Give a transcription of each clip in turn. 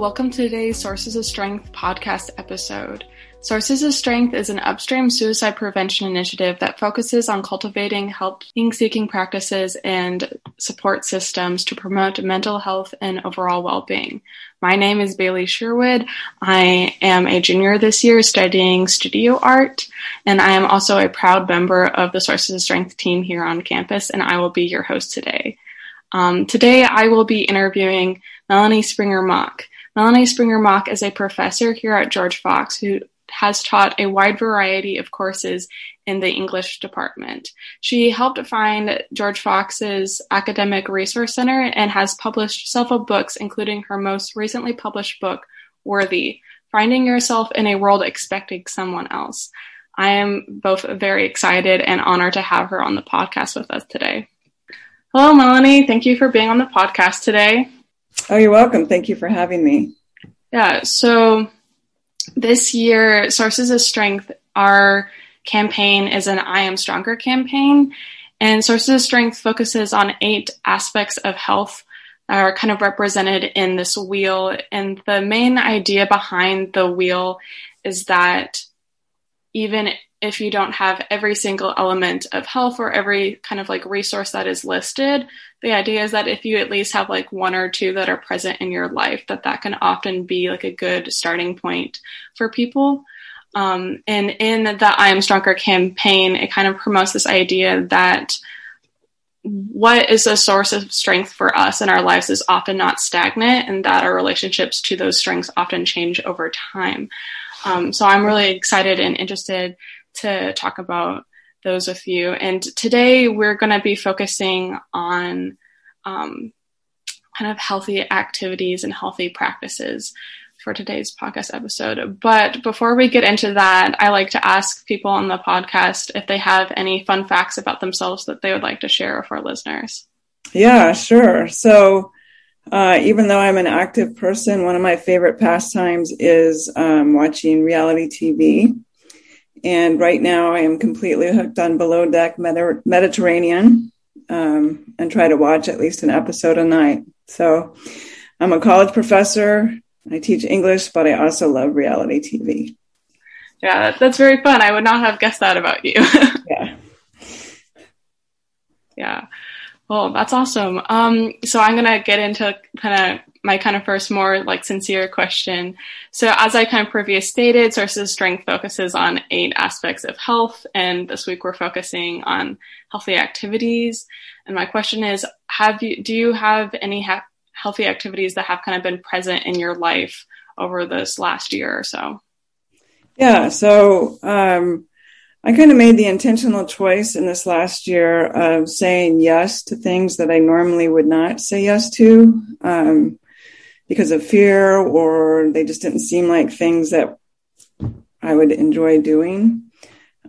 Welcome to today's Sources of Strength podcast episode. Sources of Strength is an upstream suicide prevention initiative that focuses on cultivating helping seeking practices and support systems to promote mental health and overall well being. My name is Bailey Sherwood. I am a junior this year studying studio art, and I am also a proud member of the Sources of Strength team here on campus, and I will be your host today. Um, today, I will be interviewing Melanie Springer Mock. Melanie Springer Mock is a professor here at George Fox who has taught a wide variety of courses in the English department. She helped find George Fox's Academic Resource Center and has published several books, including her most recently published book, Worthy Finding Yourself in a World Expecting Someone Else. I am both very excited and honored to have her on the podcast with us today. Hello, Melanie. Thank you for being on the podcast today. Oh, you're welcome. Thank you for having me. Yeah. So this year, Sources of Strength, our campaign is an I Am Stronger campaign. And Sources of Strength focuses on eight aspects of health that are kind of represented in this wheel. And the main idea behind the wheel is that even if you don't have every single element of health or every kind of like resource that is listed, the idea is that if you at least have like one or two that are present in your life, that that can often be like a good starting point for people. Um, and in the I Am Stronger campaign, it kind of promotes this idea that what is a source of strength for us in our lives is often not stagnant, and that our relationships to those strengths often change over time. Um, so I'm really excited and interested to talk about those with you. And today we're going to be focusing on um, kind of healthy activities and healthy practices for today's podcast episode. But before we get into that, I like to ask people on the podcast if they have any fun facts about themselves that they would like to share with our listeners. Yeah, sure. So, uh, even though I'm an active person, one of my favorite pastimes is um, watching reality TV. And right now, I am completely hooked on Below Deck Mediterranean um, and try to watch at least an episode a night. So I'm a college professor. I teach English, but I also love reality TV. Yeah, that's very fun. I would not have guessed that about you. yeah. Yeah. Well, that's awesome. Um, so I'm gonna get into kind of my kind of first more like sincere question. So as I kind of previously stated, Sources Strength focuses on eight aspects of health, and this week we're focusing on healthy activities. And my question is, have you do you have any ha- healthy activities that have kind of been present in your life over this last year or so? Yeah, so um, I kind of made the intentional choice in this last year of saying yes to things that I normally would not say yes to. Um, because of fear or they just didn't seem like things that I would enjoy doing.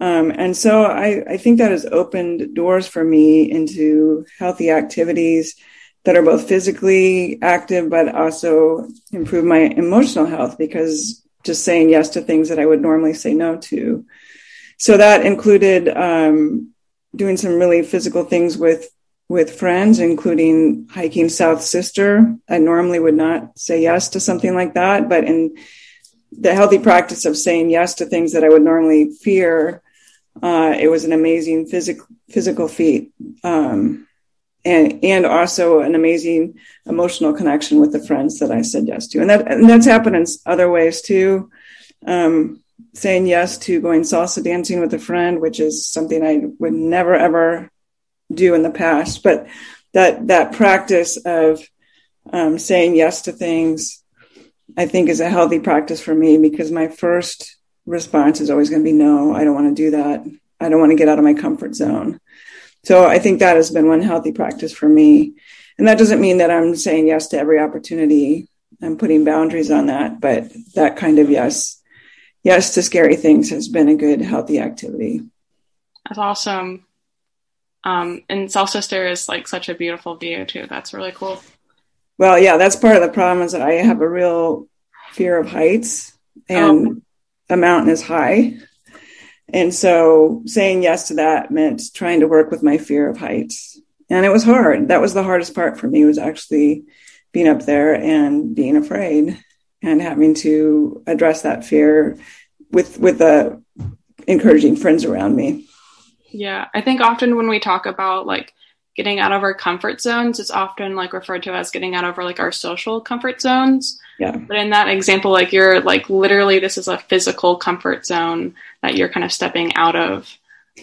Um, and so I, I think that has opened doors for me into healthy activities that are both physically active, but also improve my emotional health because just saying yes to things that I would normally say no to. So that included um, doing some really physical things with with friends, including hiking South Sister. I normally would not say yes to something like that, but in the healthy practice of saying yes to things that I would normally fear, uh, it was an amazing physical physical feat, um, and and also an amazing emotional connection with the friends that I said yes to, and that and that's happened in other ways too. Um, saying yes to going salsa dancing with a friend, which is something I would never ever do in the past, but that that practice of um, saying yes to things, I think, is a healthy practice for me because my first response is always going to be no. I don't want to do that. I don't want to get out of my comfort zone. So I think that has been one healthy practice for me. And that doesn't mean that I'm saying yes to every opportunity. I'm putting boundaries on that, but that kind of yes, yes to scary things has been a good, healthy activity. That's awesome. Um, and South Sister is like such a beautiful view too. That's really cool. Well, yeah, that's part of the problem is that I have a real fear of heights and oh. a mountain is high. And so saying yes to that meant trying to work with my fear of heights. And it was hard. That was the hardest part for me was actually being up there and being afraid and having to address that fear with with the encouraging friends around me. Yeah, I think often when we talk about like getting out of our comfort zones, it's often like referred to as getting out of our like our social comfort zones. Yeah. But in that example, like you're like literally this is a physical comfort zone that you're kind of stepping out of.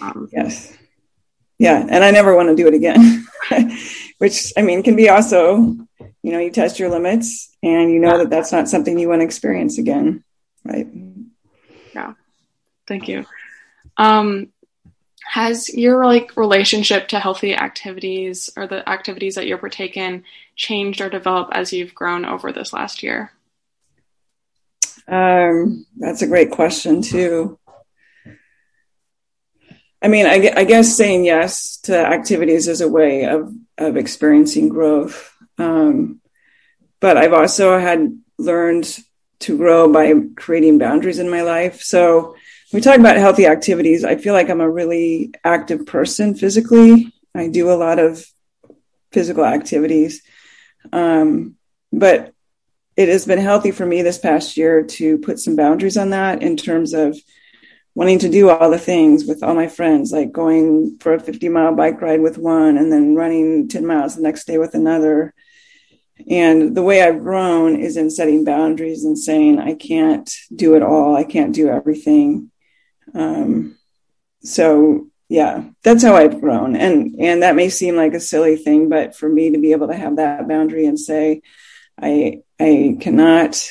Um, yes. Yeah, and I never want to do it again. Which I mean can be also, you know, you test your limits and you know yeah. that that's not something you want to experience again, right? Yeah. Thank you. Um, has your like relationship to healthy activities or the activities that you're partaking changed or developed as you've grown over this last year? Um, that's a great question too. I mean, I, I, guess saying yes to activities is a way of of experiencing growth. Um, but I've also had learned to grow by creating boundaries in my life. So we talk about healthy activities. I feel like I'm a really active person physically. I do a lot of physical activities. Um, but it has been healthy for me this past year to put some boundaries on that in terms of wanting to do all the things with all my friends, like going for a 50 mile bike ride with one and then running 10 miles the next day with another. And the way I've grown is in setting boundaries and saying, I can't do it all. I can't do everything. Um, so yeah, that's how I've grown. And, and that may seem like a silly thing, but for me to be able to have that boundary and say, I, I cannot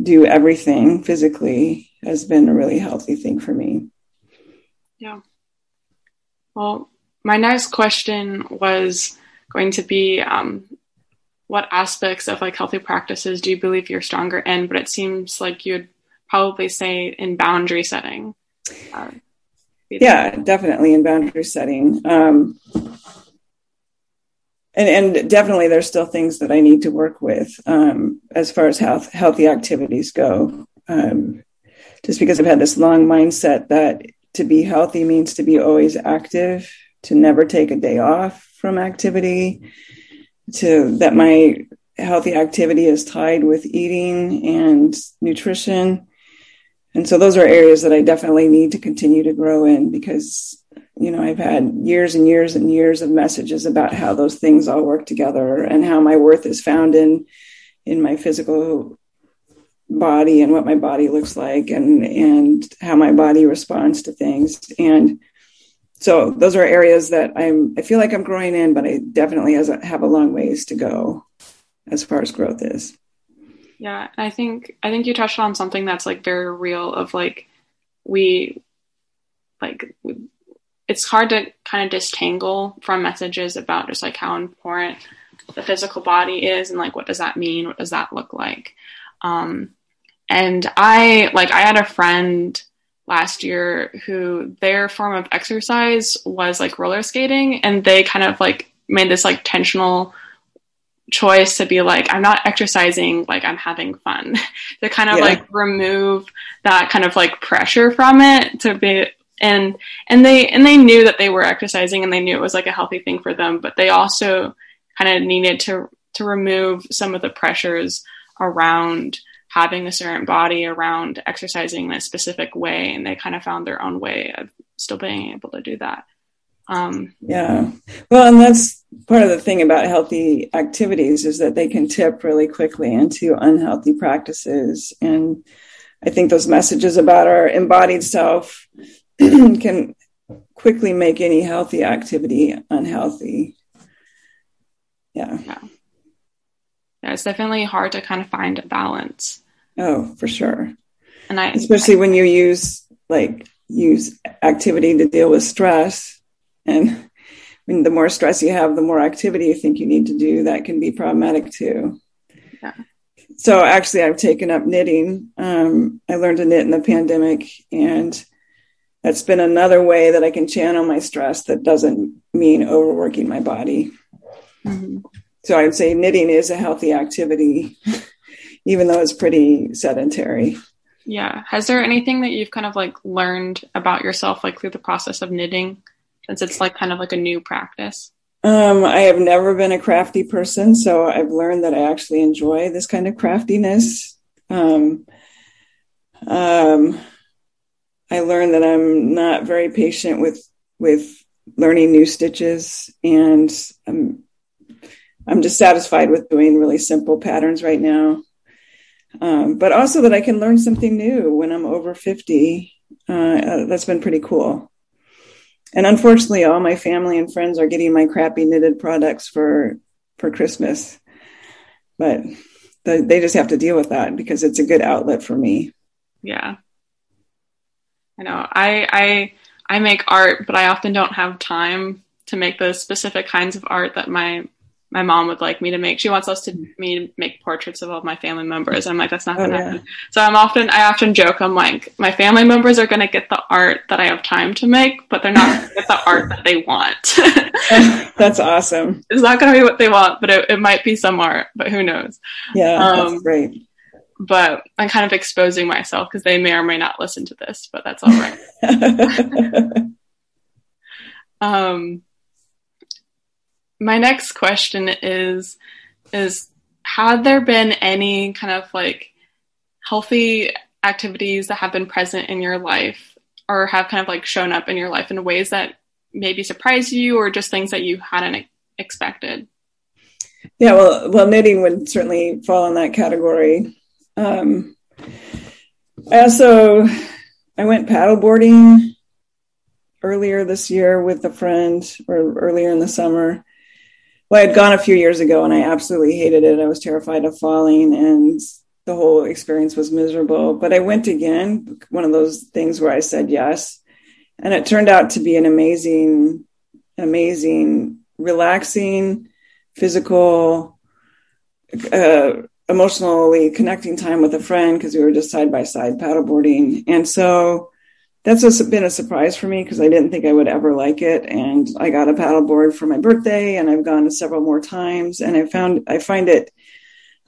do everything physically has been a really healthy thing for me. Yeah. Well, my next question was going to be um, what aspects of like healthy practices do you believe you're stronger in? But it seems like you'd probably say in boundary setting. Uh, yeah, definitely in boundary setting. Um, and, and definitely there's still things that I need to work with um, as far as health, healthy activities go. Um, just because I've had this long mindset that to be healthy means to be always active, to never take a day off from activity, to that my healthy activity is tied with eating and nutrition. And so those are areas that I definitely need to continue to grow in because, you know, I've had years and years and years of messages about how those things all work together and how my worth is found in in my physical body and what my body looks like and and how my body responds to things. And so those are areas that i'm i feel like i'm growing in but i definitely has a, have a long ways to go as far as growth is yeah i think i think you touched on something that's like very real of like we like it's hard to kind of distangle from messages about just like how important the physical body is and like what does that mean? What does that look like? Um, and I like I had a friend last year who their form of exercise was like roller skating and they kind of like made this like intentional choice to be like I'm not exercising like I'm having fun to kind of yeah. like remove that kind of like pressure from it to be and and they and they knew that they were exercising and they knew it was like a healthy thing for them but they also kind of needed to to remove some of the pressures around having a certain body around exercising in a specific way and they kind of found their own way of still being able to do that um, yeah well and that's part of the thing about healthy activities is that they can tip really quickly into unhealthy practices and i think those messages about our embodied self can quickly make any healthy activity unhealthy yeah. yeah yeah, it's definitely hard to kind of find a balance. Oh, for sure. And I especially I, when you use like use activity to deal with stress and when the more stress you have, the more activity you think you need to do, that can be problematic too. Yeah. So actually I've taken up knitting. Um, I learned to knit in the pandemic and that's been another way that I can channel my stress that doesn't mean overworking my body. Mm-hmm. So I would say knitting is a healthy activity, even though it's pretty sedentary. Yeah. Has there anything that you've kind of like learned about yourself, like through the process of knitting, since it's like kind of like a new practice? Um, I have never been a crafty person, so I've learned that I actually enjoy this kind of craftiness. Um, um, I learned that I'm not very patient with with learning new stitches, and I'm I'm just satisfied with doing really simple patterns right now. Um, but also that I can learn something new when I'm over 50. Uh, that's been pretty cool. And unfortunately, all my family and friends are getting my crappy knitted products for for Christmas. But the, they just have to deal with that because it's a good outlet for me. Yeah. I know. I I I make art, but I often don't have time to make the specific kinds of art that my my mom would like me to make. She wants us to me to make portraits of all my family members. I'm like, that's not going to oh, yeah. happen. So I'm often, I often joke, I'm like, my family members are going to get the art that I have time to make, but they're not going to get the art that they want. that's awesome. It's not going to be what they want, but it, it, might be some art, but who knows? Yeah, um, that's great. But I'm kind of exposing myself because they may or may not listen to this, but that's all right. um, my next question is is had there been any kind of like healthy activities that have been present in your life or have kind of like shown up in your life in ways that maybe surprised you or just things that you hadn't expected? Yeah well well knitting would certainly fall in that category. Um, i also i went paddleboarding earlier this year with a friend or earlier in the summer well, I had gone a few years ago and I absolutely hated it. I was terrified of falling and the whole experience was miserable. But I went again, one of those things where I said yes. And it turned out to be an amazing, amazing, relaxing, physical, uh, emotionally connecting time with a friend because we were just side by side paddleboarding. And so that's been a surprise for me because I didn't think I would ever like it. And I got a paddleboard for my birthday, and I've gone several more times. And I found I find it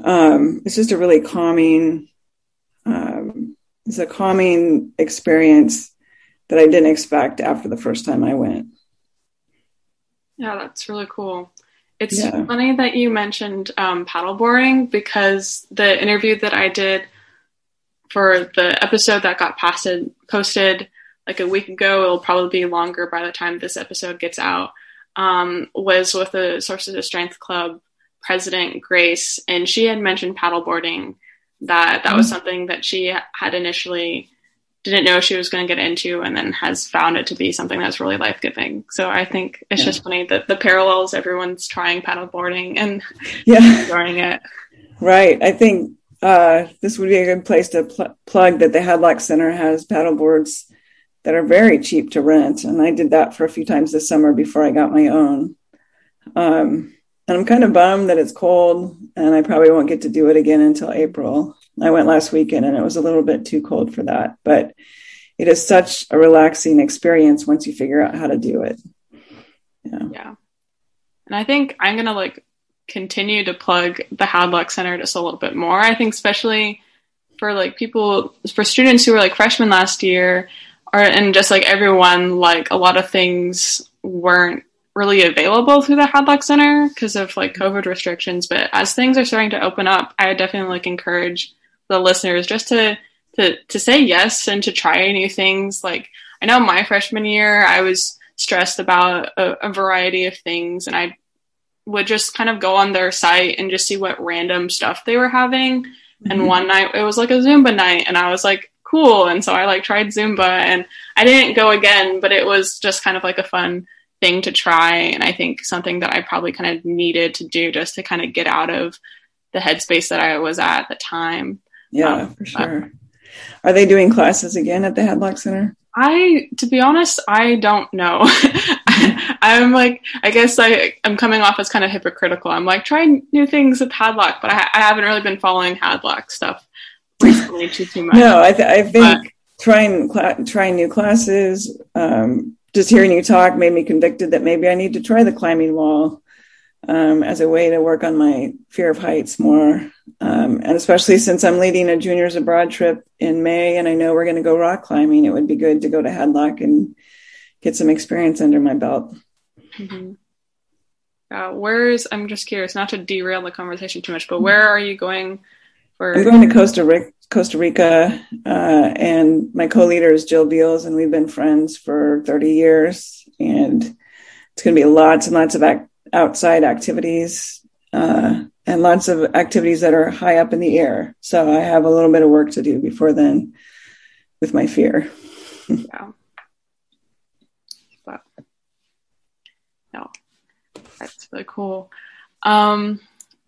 um, it's just a really calming um, it's a calming experience that I didn't expect after the first time I went. Yeah, that's really cool. It's yeah. funny that you mentioned um, paddleboarding because the interview that I did for the episode that got posted posted like a week ago, it'll probably be longer by the time this episode gets out. Um, was with the Sources of Strength Club president Grace, and she had mentioned paddleboarding. That that mm-hmm. was something that she had initially didn't know she was going to get into, and then has found it to be something that's really life giving. So I think it's yeah. just funny that the parallels. Everyone's trying paddleboarding and yeah, enjoying it. Right. I think uh, this would be a good place to pl- plug that the Hadlock Center has paddle boards that are very cheap to rent. And I did that for a few times this summer before I got my own. Um, and I'm kind of bummed that it's cold and I probably won't get to do it again until April. I went last weekend and it was a little bit too cold for that, but it is such a relaxing experience once you figure out how to do it. Yeah. Yeah. And I think I'm going to like continue to plug the Hadlock Center just a little bit more. I think especially for like people for students who were like freshmen last year or and just like everyone like a lot of things weren't really available through the Hadlock Center because of like COVID restrictions. But as things are starting to open up, I definitely like encourage the listeners just to to to say yes and to try new things. Like I know my freshman year, I was stressed about a, a variety of things, and I would just kind of go on their site and just see what random stuff they were having. Mm-hmm. And one night it was like a Zumba night, and I was like, cool. And so I like tried Zumba, and I didn't go again, but it was just kind of like a fun thing to try. And I think something that I probably kind of needed to do just to kind of get out of the headspace that I was at at the time. Yeah, um, for sure. Are they doing classes again at the Hadlock Center? I, to be honest, I don't know. I'm like, I guess I, I'm coming off as kind of hypocritical. I'm like, trying new things with Hadlock, but I, I haven't really been following Hadlock stuff recently too, too much. No, I, th- I think but, trying, cl- trying new classes, um, just hearing you talk made me convicted that maybe I need to try the climbing wall um, as a way to work on my fear of heights more. Um, and especially since I'm leading a juniors abroad trip in May and I know we're going to go rock climbing, it would be good to go to Hadlock and get some experience under my belt. Mm-hmm. Uh, where's I'm just curious, not to derail the conversation too much, but where are you going for? I'm going to Costa Rica, Costa Rica, uh, and my co-leader is Jill Beals, and we've been friends for 30 years. And it's going to be lots and lots of ac- outside activities uh, and lots of activities that are high up in the air. So I have a little bit of work to do before then with my fear. yeah. But no, that's really cool. Um,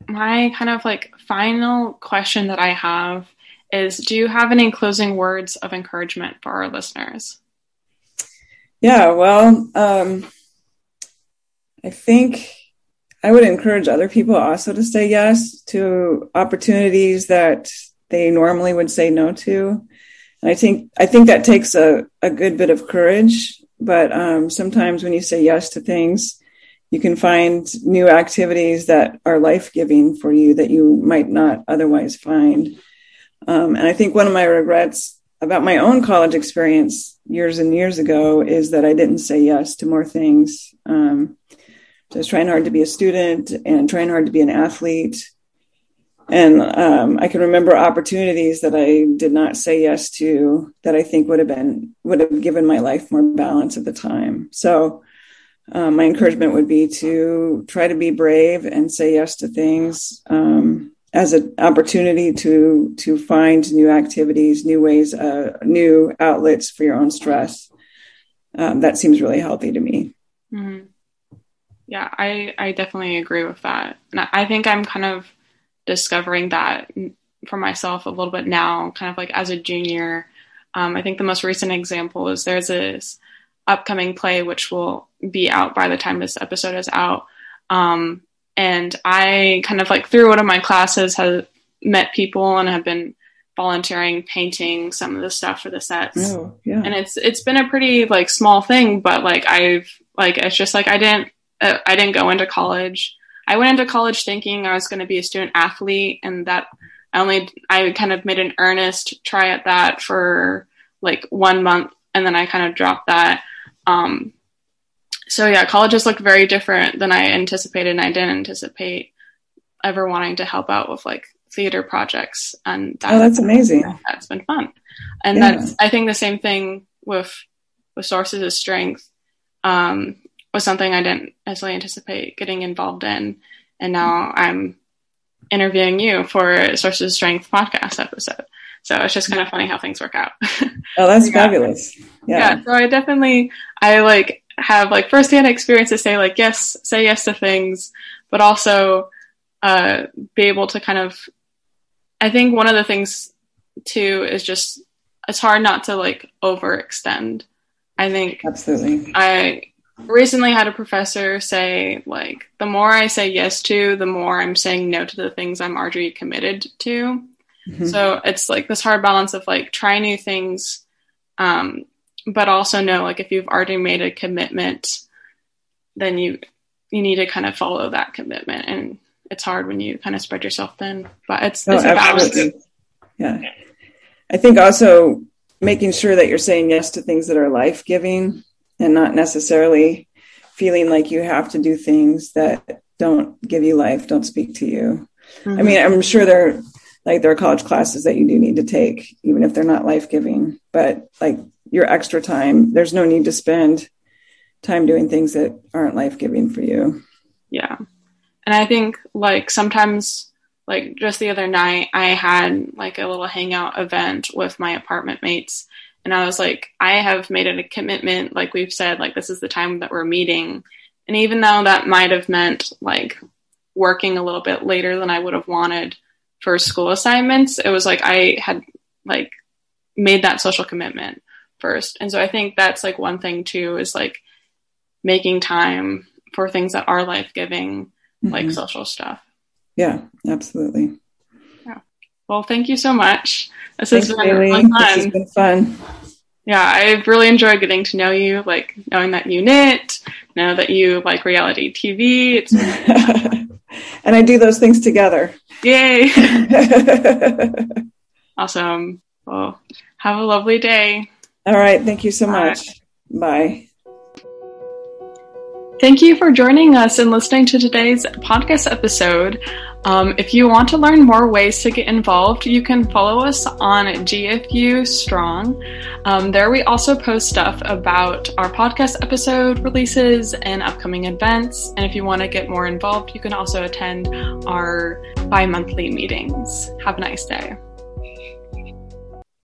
my kind of like final question that I have is do you have any closing words of encouragement for our listeners? Yeah, well, um, I think I would encourage other people also to say yes to opportunities that they normally would say no to. And I think I think that takes a, a good bit of courage. But um, sometimes when you say yes to things, you can find new activities that are life giving for you that you might not otherwise find. Um, and I think one of my regrets about my own college experience years and years ago is that I didn't say yes to more things. Um, I was trying hard to be a student and trying hard to be an athlete. And um, I can remember opportunities that I did not say yes to that I think would have been would have given my life more balance at the time. So um, my encouragement would be to try to be brave and say yes to things um, as an opportunity to to find new activities, new ways, uh, new outlets for your own stress. Um, that seems really healthy to me. Mm-hmm. Yeah, I I definitely agree with that, and I think I'm kind of discovering that for myself a little bit now, kind of like as a junior. Um, I think the most recent example is there's this upcoming play which will be out by the time this episode is out. Um, and I kind of like through one of my classes have met people and have been volunteering painting some of the stuff for the sets. Oh, yeah. And it's it's been a pretty like small thing, but like I've like it's just like I didn't uh, I didn't go into college. I went into college thinking I was going to be a student athlete, and that I only I kind of made an earnest try at that for like one month, and then I kind of dropped that. Um, so yeah, college has looked very different than I anticipated, and I didn't anticipate ever wanting to help out with like theater projects. And that, oh, that's amazing. That's been fun, and yeah. that's I think the same thing with with sources of strength um, was something I didn't necessarily anticipate getting involved in, and now I'm interviewing you for Sources of Strength podcast episode. So it's just kind of funny how things work out. Oh, that's yeah. fabulous. Yeah. yeah. So I definitely, I like have like firsthand experience to say like, yes, say yes to things, but also, uh, be able to kind of, I think one of the things too is just, it's hard not to like overextend. I think absolutely. I recently had a professor say like the more I say yes to, the more I'm saying no to the things I'm already committed to. Mm-hmm. So it's like this hard balance of like try new things, um, but also know like if you've already made a commitment, then you you need to kind of follow that commitment. And it's hard when you kind of spread yourself thin, but it's, oh, it's. Yeah. I think also making sure that you're saying yes to things that are life giving and not necessarily feeling like you have to do things that don't give you life, don't speak to you. Mm-hmm. I mean, I'm sure there like there are college classes that you do need to take, even if they're not life giving. But like your extra time, there's no need to spend time doing things that aren't life giving for you. Yeah. And I think like sometimes, like just the other night, I had like a little hangout event with my apartment mates. And I was like, I have made it a commitment. Like we've said, like this is the time that we're meeting. And even though that might have meant like working a little bit later than I would have wanted, for school assignments, it was like I had like made that social commitment first. And so I think that's like one thing too is like making time for things that are life giving, mm-hmm. like social stuff. Yeah, absolutely. Yeah. Well, thank you so much. This Thanks, has been really fun. This has been fun. Yeah, I've really enjoyed getting to know you, like knowing that you knit, know that you like reality TV. It's and I do those things together. Yay! awesome. Well, have a lovely day. All right. Thank you so Bye. much. Bye. Thank you for joining us and listening to today's podcast episode. Um, if you want to learn more ways to get involved, you can follow us on GFU Strong. Um, there we also post stuff about our podcast episode releases and upcoming events. And if you want to get more involved, you can also attend our bi monthly meetings. Have a nice day.